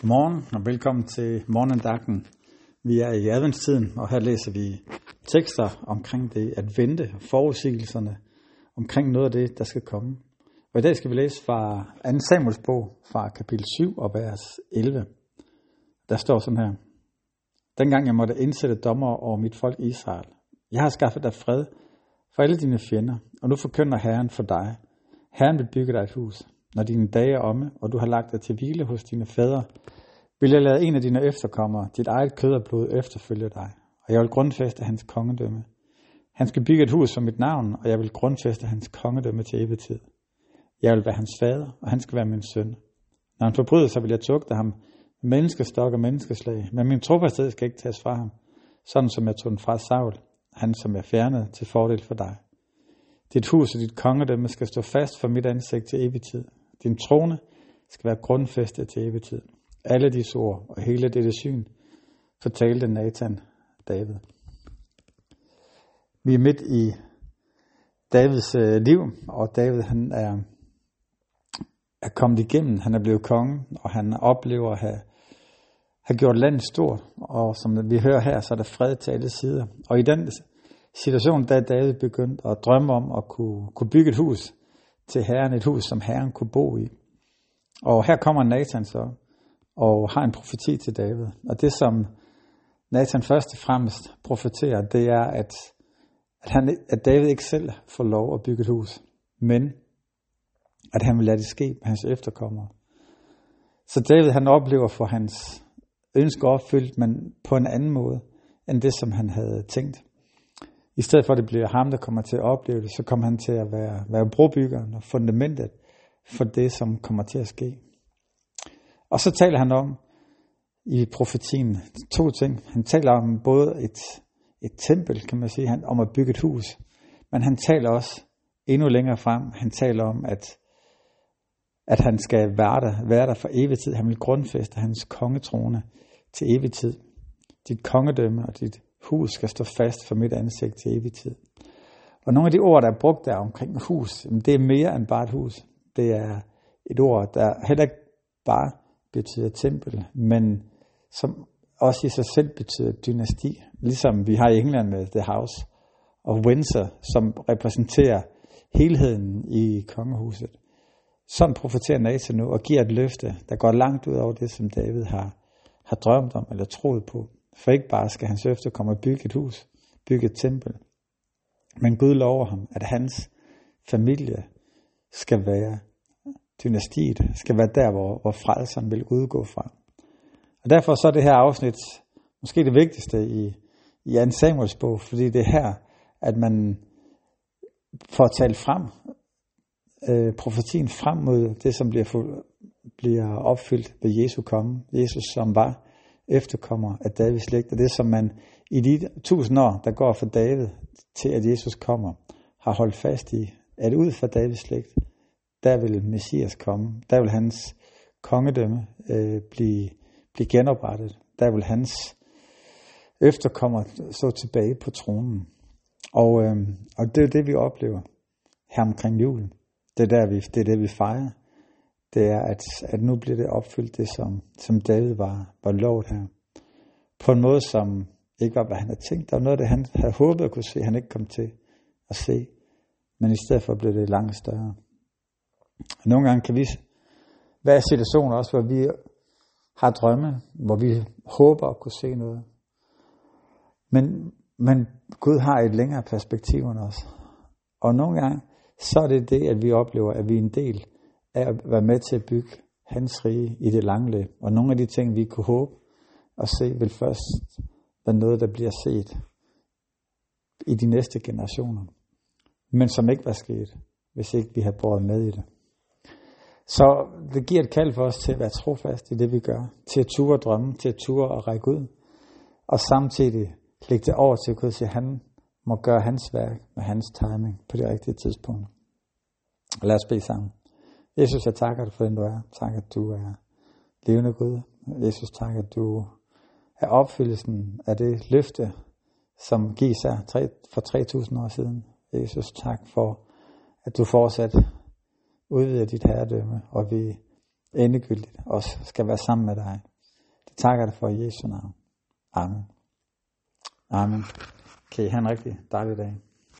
Godmorgen og velkommen til morgenandagten. Vi er i adventstiden, og her læser vi tekster omkring det at vente, forudsigelserne omkring noget af det, der skal komme. Og i dag skal vi læse fra 2. Samuels bog fra kapitel 7 og vers 11. Der står sådan her. Dengang jeg måtte indsætte dommer over mit folk Israel. Jeg har skaffet dig fred for alle dine fjender, og nu forkynder Herren for dig. Herren vil bygge dig et hus. Når dine dage er omme, og du har lagt dig til hvile hos dine fædre, vil jeg lade en af dine efterkommere, dit eget kød og blod, efterfølge dig, og jeg vil grundfæste hans kongedømme. Han skal bygge et hus for mit navn, og jeg vil grundfæste hans kongedømme til evig tid. Jeg vil være hans fader, og han skal være min søn. Når han forbryder sig, vil jeg tugte ham menneskestok og menneskeslag, men min trofasthed skal ikke tages fra ham, sådan som jeg tog den fra Saul, han som jeg fjernede til fordel for dig. Dit hus og dit kongedømme skal stå fast for mit ansigt til evig tid. Din trone skal være grundfæstet til evig tid. Alle disse ord og hele dette syn fortalte Nathan David. Vi er midt i Davids øh, liv, og David han er, er kommet igennem. Han er blevet konge, og han oplever at have, have gjort landet stort. Og som vi hører her, så er der fred til alle sider. Og i den situation, der David begyndte at drømme om at kunne, kunne bygge et hus til Herren, et hus, som Herren kunne bo i. Og her kommer Nathan så, og har en profeti til David. Og det, som Nathan først og fremmest profeterer, det er, at, at, han, at David ikke selv får lov at bygge et hus, men at han vil lade det ske med hans efterkommere. Så David han oplever for hans ønsker opfyldt, men på en anden måde, end det, som han havde tænkt. I stedet for at det bliver ham, der kommer til at opleve det, så kommer han til at være, være brobyggeren og fundamentet for det, som kommer til at ske. Og så taler han om i profetien to ting. Han taler om både et, et tempel, kan man sige, han, om at bygge et hus, men han taler også endnu længere frem, han taler om, at, at han skal være der, være der for evig tid. Han vil grundfæste hans kongetrone til evig tid. Dit kongedømme og dit hus skal stå fast for mit ansigt til evig tid. Og nogle af de ord, der er brugt der omkring hus, det er mere end bare et hus. Det er et ord, der heller ikke bare betyder tempel, men som også i sig selv betyder dynasti. Ligesom vi har i England med The House of Windsor, som repræsenterer helheden i kongehuset. Sådan profeterer Nathan nu og giver et løfte, der går langt ud over det, som David har, har drømt om eller troet på. For ikke bare skal hans komme og bygge et hus, bygge et tempel, men Gud lover ham, at hans familie skal være dynastiet, skal være der, hvor, hvor frelseren vil udgå fra. Og derfor så er det her afsnit måske det vigtigste i, i Jan Samuels bog, fordi det er her, at man får talt frem, øh, profetien frem mod det, som bliver, bliver opfyldt ved Jesu komme. Jesus, som var efterkommer af Davids slægt, og det som man i de tusind år, der går fra David til at Jesus kommer, har holdt fast i, at ud fra Davids slægt, der vil Messias komme, der vil hans kongedømme øh, blive, blive genoprettet, der vil hans efterkommer stå tilbage på tronen. Og, øh, og det er det, vi oplever her omkring julen. Det er, der, vi, det er det, vi fejrer det er, at, at nu bliver det opfyldt, det som, som David var, var lovet her. På en måde, som ikke var, hvad han havde tænkt. Der var noget, det han havde håbet at kunne se, han ikke kom til at se. Men i stedet for blev det langt større. Nogle gange kan vi være i situationer også, hvor vi har drømme, hvor vi håber at kunne se noget. Men, men Gud har et længere perspektiv end os. Og nogle gange, så er det det, at vi oplever, at vi er en del af at være med til at bygge hans rige i det lange løb. Og nogle af de ting, vi kunne håbe at se, vil først være noget, der bliver set i de næste generationer. Men som ikke var sket, hvis ikke vi har båret med i det. Så det giver et kald for os til at være trofast i det, vi gør. Til at ture og drømme, til at ture og række ud. Og samtidig lægge det over til Gud, at han må gøre hans værk med hans timing på det rigtige tidspunkt. Lad os bede sammen. Jesus, jeg takker dig for den du er. Tak, at du er levende Gud. Jesus, tak, at du er opfyldelsen af det løfte, som gives her for 3.000 år siden. Jesus, tak for, at du fortsat udvider dit herredømme, og vi endegyldigt også skal være sammen med dig. Det takker dig for i Jesu navn. Amen. Amen. Kan I have en rigtig dejlig dag.